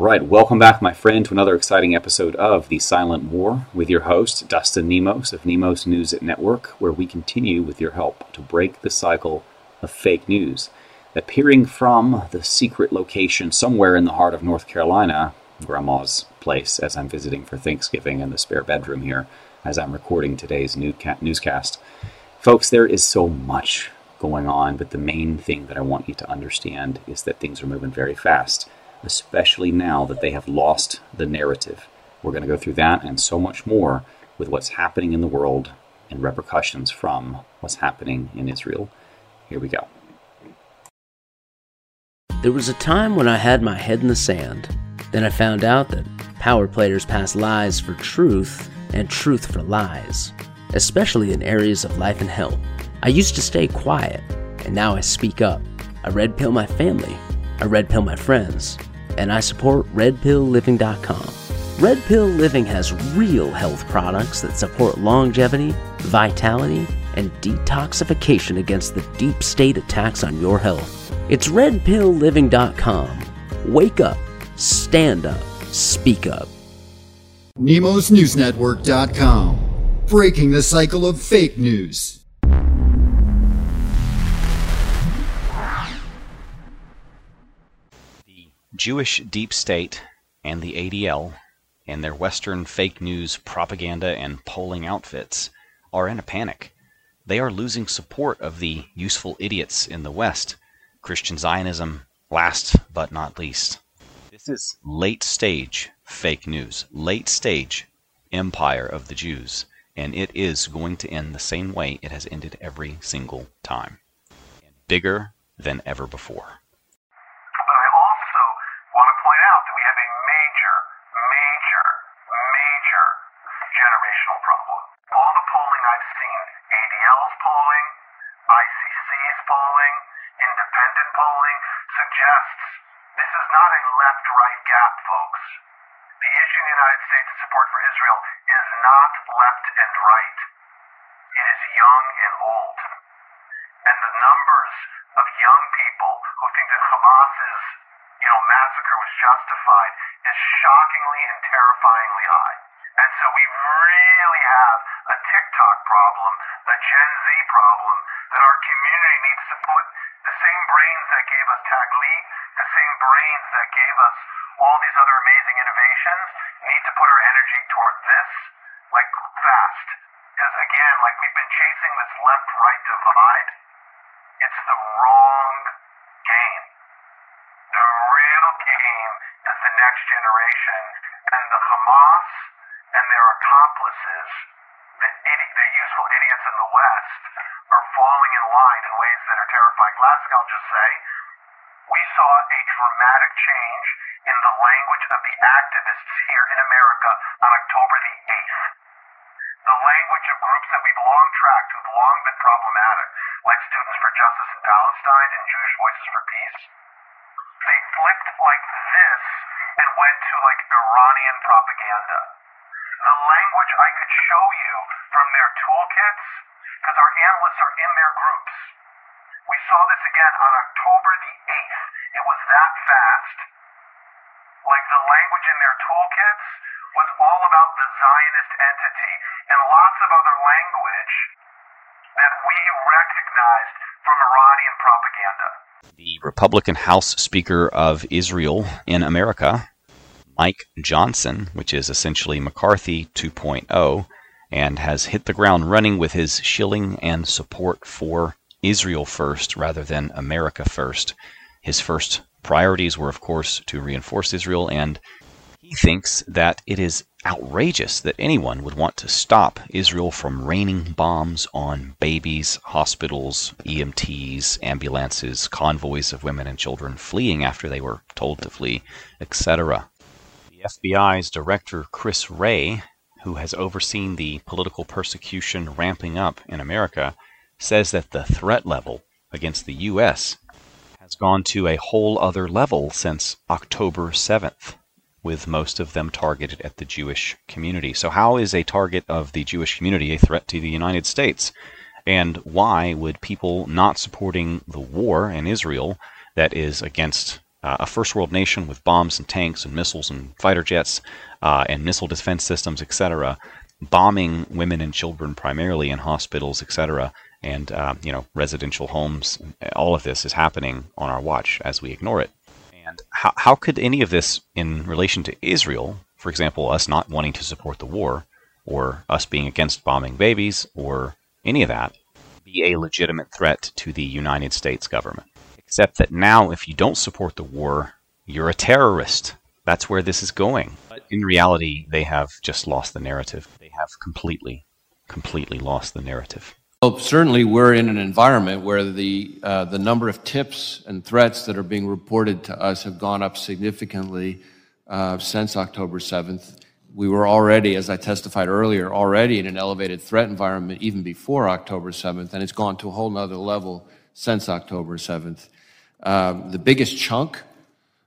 All right, welcome back, my friend, to another exciting episode of The Silent War with your host, Dustin Nemos of Nemos News Network, where we continue with your help to break the cycle of fake news. Appearing from the secret location somewhere in the heart of North Carolina, Grandma's place, as I'm visiting for Thanksgiving in the spare bedroom here, as I'm recording today's newscast. Folks, there is so much going on, but the main thing that I want you to understand is that things are moving very fast especially now that they have lost the narrative. We're going to go through that and so much more with what's happening in the world and repercussions from what's happening in Israel. Here we go. There was a time when I had my head in the sand. Then I found out that power players pass lies for truth and truth for lies, especially in areas of life and health. I used to stay quiet, and now I speak up. I red pill my family. I red pill my friends and I support RedPillLiving.com. Red Pill Living has real health products that support longevity, vitality, and detoxification against the deep state attacks on your health. It's RedPillLiving.com. Wake up, stand up, speak up. NemosNewsNetwork.com. Breaking the cycle of fake news. Jewish deep state and the ADL and their Western fake news propaganda and polling outfits are in a panic. They are losing support of the useful idiots in the West, Christian Zionism, last but not least. This is late stage fake news, late stage empire of the Jews, and it is going to end the same way it has ended every single time. And bigger than ever before. suggests this is not a left right gap, folks. The issue in the United States support for Israel is not left and right, it is young and old. And the numbers of young people who think that Hamas's you know, massacre was justified is shockingly and terrifyingly high. And so we really have a TikTok problem, a Gen Z problem, that our community needs to put the same brains that gave us Taglit, the same brains that gave us all these other amazing innovations, need to put our energy toward this, like fast. Because again, like we've been chasing this left-right divide, it's the wrong game. The real game is the next generation, and the Hamas and their accomplices, the, idi- the useful idiots in the West, are falling in line in ways that are terrifying. Lastly, I'll just say, we saw a dramatic change in the language of the activists here in America on October the 8th. The language of groups that we've long tracked who've long been problematic, like Students for Justice in Palestine and Jewish Voices for Peace, they flipped like this and went to like Iranian propaganda. The language I could show you from their toolkits because our analysts are in their groups. We saw this again on October the 8th. It was that fast. Like the language in their toolkits was all about the Zionist entity and lots of other language that we recognized from Iranian propaganda. The Republican House Speaker of Israel in America, Mike Johnson, which is essentially McCarthy 2.0, and has hit the ground running with his shilling and support for Israel first rather than America first. His first priorities were, of course, to reinforce Israel, and he thinks that it is outrageous that anyone would want to stop Israel from raining bombs on babies, hospitals, EMTs, ambulances, convoys of women and children fleeing after they were told to flee, etc. The FBI's director, Chris Wray, who has overseen the political persecution ramping up in America, says that the threat level against the U.S. has gone to a whole other level since October 7th, with most of them targeted at the Jewish community. So, how is a target of the Jewish community a threat to the United States? And why would people not supporting the war in Israel that is against uh, a first world nation with bombs and tanks and missiles and fighter jets uh, and missile defense systems, etc., bombing women and children primarily in hospitals, etc., and uh, you know residential homes. All of this is happening on our watch as we ignore it. And how, how could any of this, in relation to Israel, for example, us not wanting to support the war, or us being against bombing babies, or any of that, be a legitimate threat to the United States government? Except that now, if you don't support the war, you're a terrorist. That's where this is going. But in reality, they have just lost the narrative. They have completely, completely lost the narrative. Well, certainly we're in an environment where the, uh, the number of tips and threats that are being reported to us have gone up significantly uh, since October 7th. We were already, as I testified earlier, already in an elevated threat environment even before October 7th, and it's gone to a whole nother level since October 7th. Um, the biggest chunk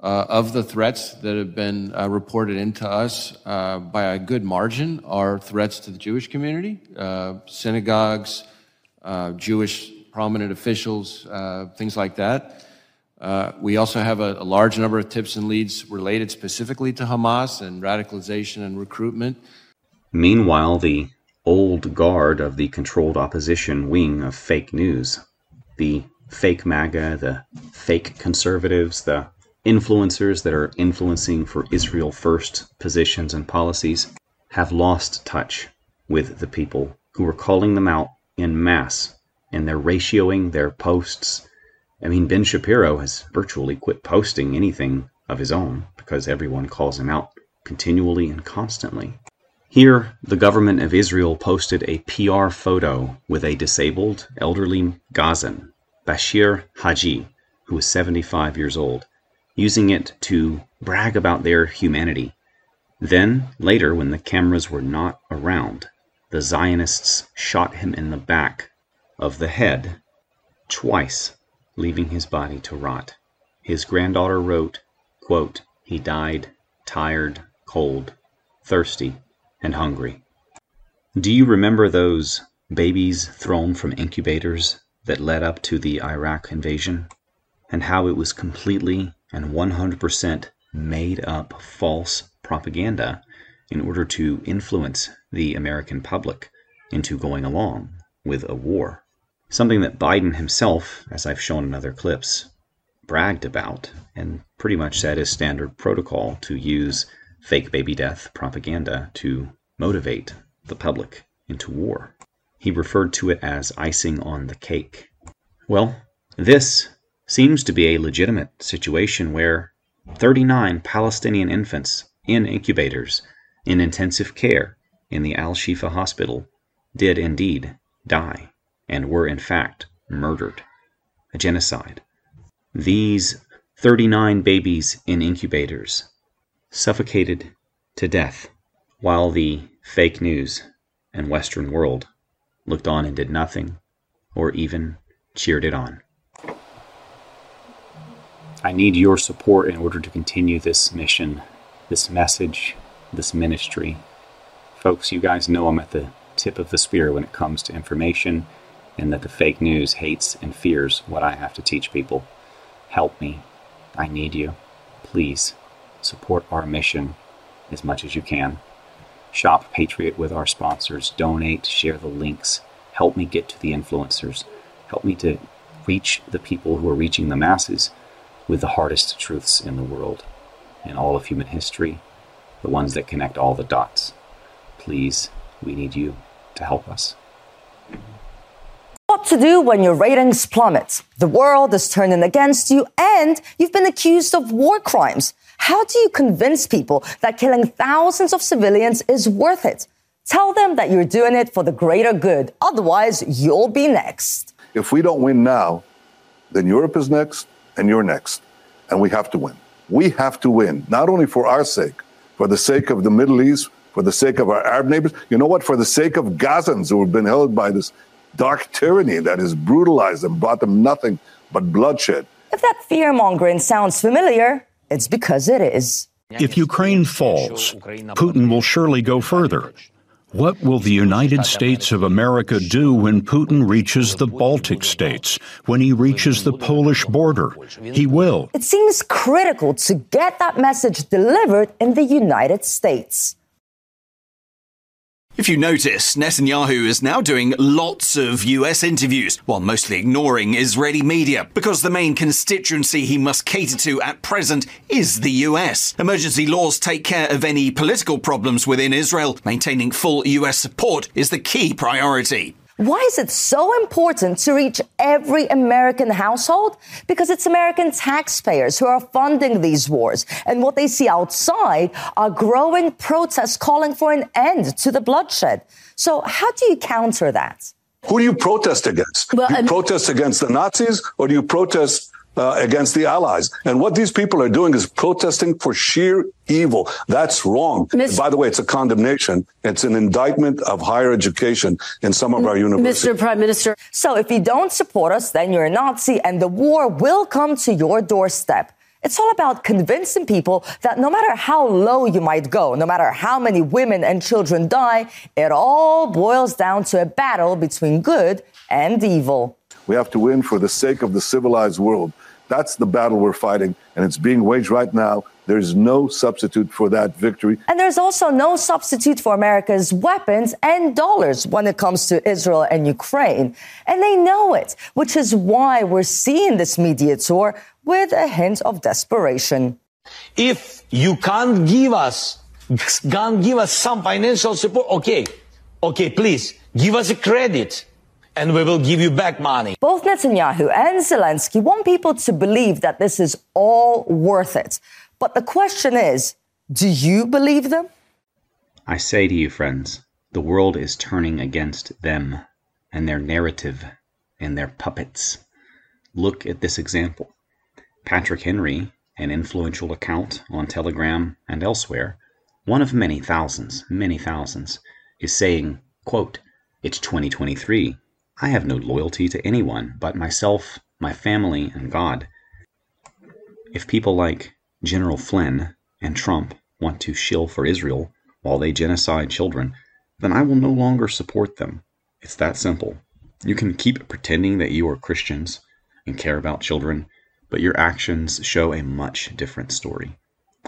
uh, of the threats that have been uh, reported into us uh, by a good margin are threats to the Jewish community, uh, synagogues, uh, Jewish prominent officials, uh, things like that. we also have a, a, large number of tips and leads related specifically to Hamas and radicalization and recruitment. Meanwhile, the old guard of the controlled opposition wing of fake news, the fake MAGA, the fake conservatives, the influencers that are influencing for Israel first positions and policies have lost touch with the people who are calling them out in mass and they're ratioing their posts. I mean, Ben Shapiro has virtually quit posting anything of his own because everyone calls him out continually and constantly. Here, the government of Israel posted a PR photo with a disabled elderly Gazan Bashir Hajji, who was 75 years old, using it to brag about their humanity. Then, later, when the cameras were not around, the Zionists shot him in the back of the head twice, leaving his body to rot. His granddaughter wrote, He died tired, cold, thirsty, and hungry. Do you remember those babies thrown from incubators that led up to the Iraq invasion, and how it was completely and 100% made up false propaganda in order to influence the American public into going along with a war. Something that Biden himself, as I've shown in other clips, bragged about and pretty much said is standard protocol to use fake baby death propaganda to motivate the public into war. He referred to it as icing on the cake. Well, this seems to be a legitimate situation where 39 Palestinian infants in incubators in intensive care in the Al Shifa hospital did indeed die and were in fact murdered. A genocide. These 39 babies in incubators suffocated to death while the fake news and Western world looked on and did nothing, or even cheered it on. I need your support in order to continue this mission, this message, this ministry. Folks, you guys know I'm at the tip of the spear when it comes to information, and that the fake news hates and fears what I have to teach people. Help me. I need you. Please support our mission as much as you can. Shop Patriot with our sponsors, donate, share the links, help me get to the influencers, help me to reach the people who are reaching the masses with the hardest truths in the world, in all of human history, the ones that connect all the dots. Please, we need you to help us. What to do when your ratings plummet? The world is turning against you and you've been accused of war crimes. How do you convince people that killing thousands of civilians is worth it? Tell them that you're doing it for the greater good. Otherwise, you'll be next. If we don't win now, then Europe is next and you're next. And we have to win. We have to win, not only for our sake, for the sake of the Middle East, for the sake of our Arab neighbors. You know what? For the sake of Gazans who have been held by this dark tyranny that has brutalized them, brought them nothing but bloodshed. If that fear mongering sounds familiar, it's because it is. If Ukraine falls, Putin will surely go further. What will the United States of America do when Putin reaches the Baltic states, when he reaches the Polish border? He will. It seems critical to get that message delivered in the United States. If you notice, Netanyahu is now doing lots of US interviews, while mostly ignoring Israeli media, because the main constituency he must cater to at present is the US. Emergency laws take care of any political problems within Israel. Maintaining full US support is the key priority. Why is it so important to reach every American household? Because it's American taxpayers who are funding these wars. And what they see outside are growing protests calling for an end to the bloodshed. So how do you counter that? Who do you protest against? Well, do you protest against the Nazis or do you protest uh, against the Allies. And what these people are doing is protesting for sheer evil. That's wrong. By the way, it's a condemnation. It's an indictment of higher education in some of our universities. Mr. Prime Minister. So if you don't support us, then you're a Nazi and the war will come to your doorstep. It's all about convincing people that no matter how low you might go, no matter how many women and children die, it all boils down to a battle between good and evil. We have to win for the sake of the civilized world. That's the battle we're fighting, and it's being waged right now. There's no substitute for that victory. And there's also no substitute for America's weapons and dollars when it comes to Israel and Ukraine. And they know it, which is why we're seeing this media tour with a hint of desperation. If you can't give us, can't give us some financial support, okay, okay, please give us a credit and we will give you back money. Both Netanyahu and Zelensky want people to believe that this is all worth it. But the question is, do you believe them? I say to you, friends, the world is turning against them and their narrative and their puppets. Look at this example. Patrick Henry, an influential account on Telegram and elsewhere, one of many thousands, many thousands, is saying, quote, It's 2023. I have no loyalty to anyone but myself, my family, and God. If people like General Flynn and Trump want to shill for Israel while they genocide children, then I will no longer support them. It's that simple. You can keep pretending that you are Christians and care about children, but your actions show a much different story.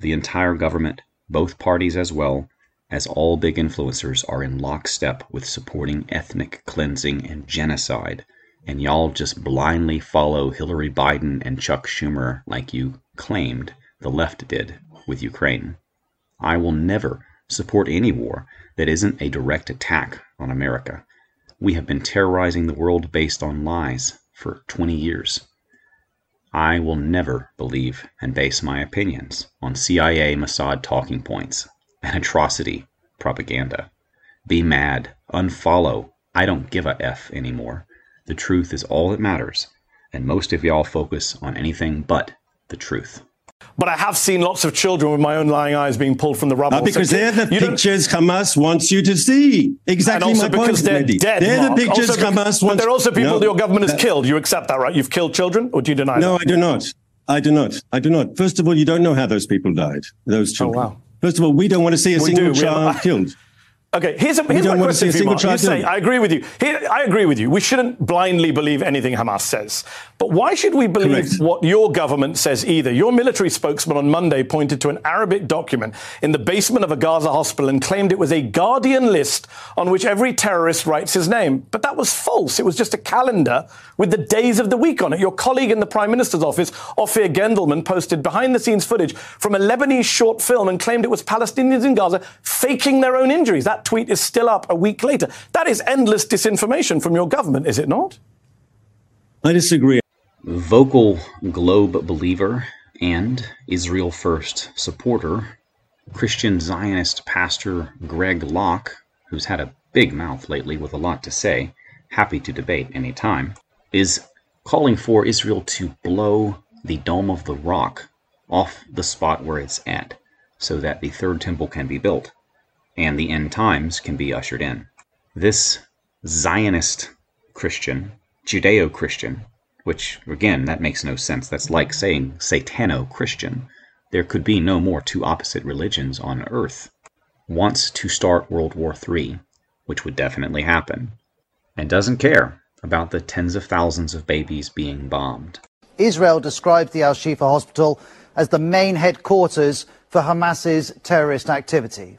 The entire government, both parties as well, as all big influencers are in lockstep with supporting ethnic cleansing and genocide, and y'all just blindly follow Hillary Biden and Chuck Schumer like you claimed the left did with Ukraine. I will never support any war that isn't a direct attack on America. We have been terrorizing the world based on lies for 20 years. I will never believe and base my opinions on CIA Mossad talking points an atrocity propaganda. Be mad. Unfollow. I don't give a F anymore. The truth is all that matters, and most of y'all focus on anything but the truth. But I have seen lots of children with my own lying eyes being pulled from the rubble. Uh, because so they're the pictures Hamas wants you to see. Exactly and also my because point, they're dead. They're Mark. the pictures also Hamas wants. But they're also people no, that your government has killed. You accept that, right? You've killed children, or do you deny no, that? No, I do not. I do not. I do not. First of all, you don't know how those people died. Those children. Oh, wow. First of all, we don't want to see a we single do. child killed. Okay, here's, a, here's my question for you, Mark. You say, I agree with you. Here, I agree with you. We shouldn't blindly believe anything Hamas says. But why should we believe Correct. what your government says either? Your military spokesman on Monday pointed to an Arabic document in the basement of a Gaza hospital and claimed it was a Guardian list on which every terrorist writes his name. But that was false. It was just a calendar with the days of the week on it. Your colleague in the Prime Minister's office, Ofir Gendelman, posted behind the scenes footage from a Lebanese short film and claimed it was Palestinians in Gaza faking their own injuries. That tweet is still up a week later. That is endless disinformation from your government, is it not? I disagree. Vocal Globe believer and Israel First supporter, Christian Zionist pastor Greg Locke, who's had a big mouth lately with a lot to say, happy to debate any time, is calling for Israel to blow the Dome of the Rock off the spot where it's at so that the third temple can be built and the end times can be ushered in. This Zionist Christian, Judeo Christian, which again, that makes no sense. That's like saying Satano Christian. There could be no more two opposite religions on earth. Wants to start World War III which would definitely happen, and doesn't care about the tens of thousands of babies being bombed. Israel described the Al Shifa hospital as the main headquarters for Hamas's terrorist activity.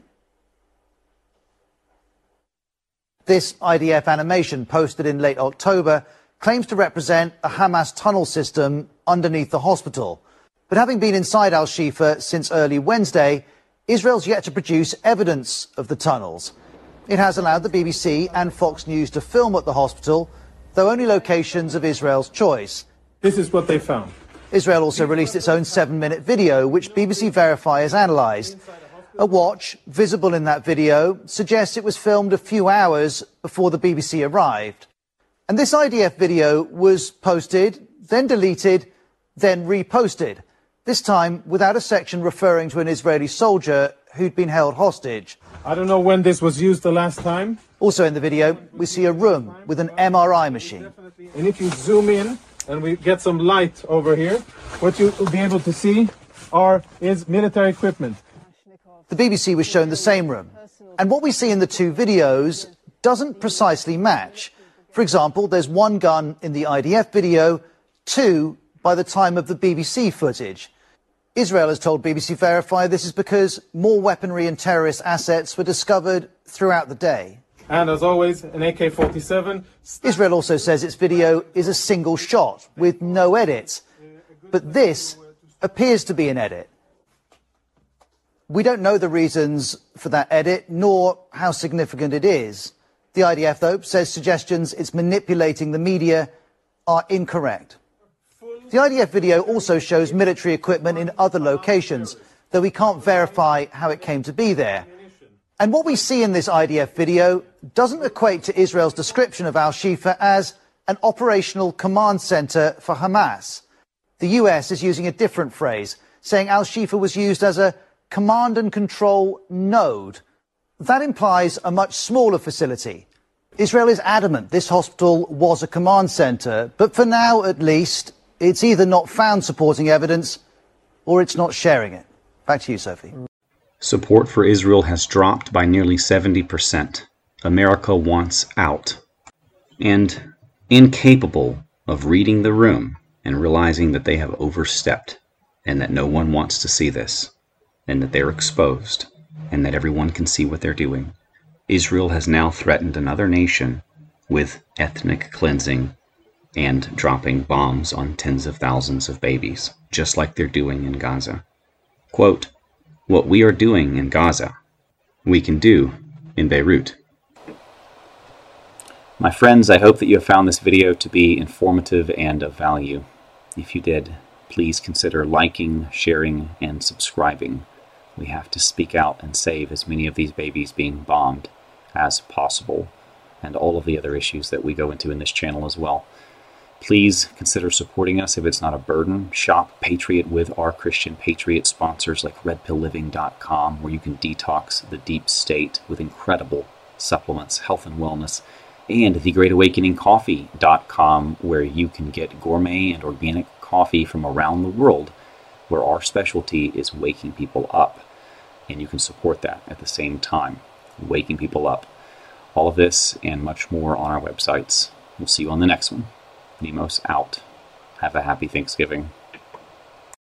This IDF animation, posted in late October, claims to represent a Hamas tunnel system underneath the hospital. But having been inside Al Shifa since early Wednesday, Israel's yet to produce evidence of the tunnels. It has allowed the BBC and Fox News to film at the hospital, though only locations of Israel's choice. This is what they found. Israel also released its own seven minute video, which BBC Verify has analysed. A watch, visible in that video, suggests it was filmed a few hours before the BBC arrived. And this IDF video was posted, then deleted, then reposted, this time without a section referring to an Israeli soldier who'd been held hostage. I don't know when this was used the last time. Also in the video, we see a room with an MRI machine. And if you zoom in, and we get some light over here, what you'll be able to see are is military equipment. The BBC was shown the same room. And what we see in the two videos doesn't precisely match. For example, there's one gun in the IDF video, two by the time of the BBC footage. Israel has told BBC Verify this is because more weaponry and terrorist assets were discovered throughout the day. And as always, an AK 47. Israel also says its video is a single shot with no edits. But this appears to be an edit. We don't know the reasons for that edit, nor how significant it is. The IDF, though, says suggestions it's manipulating the media are incorrect. The IDF video also shows military equipment in other locations, though we can't verify how it came to be there. And what we see in this IDF video doesn't equate to Israel's description of Al Shifa as an operational command center for Hamas. The US is using a different phrase, saying Al Shifa was used as a command and control node. That implies a much smaller facility. Israel is adamant this hospital was a command center, but for now at least, it's either not found supporting evidence or it's not sharing it. Back to you, Sophie. Support for Israel has dropped by nearly 70%. America wants out. And incapable of reading the room and realizing that they have overstepped and that no one wants to see this and that they're exposed and that everyone can see what they're doing. Israel has now threatened another nation with ethnic cleansing and dropping bombs on tens of thousands of babies, just like they're doing in Gaza. Quote, what we are doing in Gaza, we can do in Beirut. My friends, I hope that you have found this video to be informative and of value. If you did, please consider liking, sharing, and subscribing. We have to speak out and save as many of these babies being bombed as possible, and all of the other issues that we go into in this channel as well. Please consider supporting us if it's not a burden. Shop Patriot with our Christian Patriot sponsors like RedPillLiving.com, where you can detox the deep state with incredible supplements, health and wellness, and TheGreatAwakeningCoffee.com, where you can get gourmet and organic coffee from around the world, where our specialty is waking people up. And you can support that at the same time, waking people up. All of this and much more on our websites. We'll see you on the next one. Nemos out. Have a happy Thanksgiving.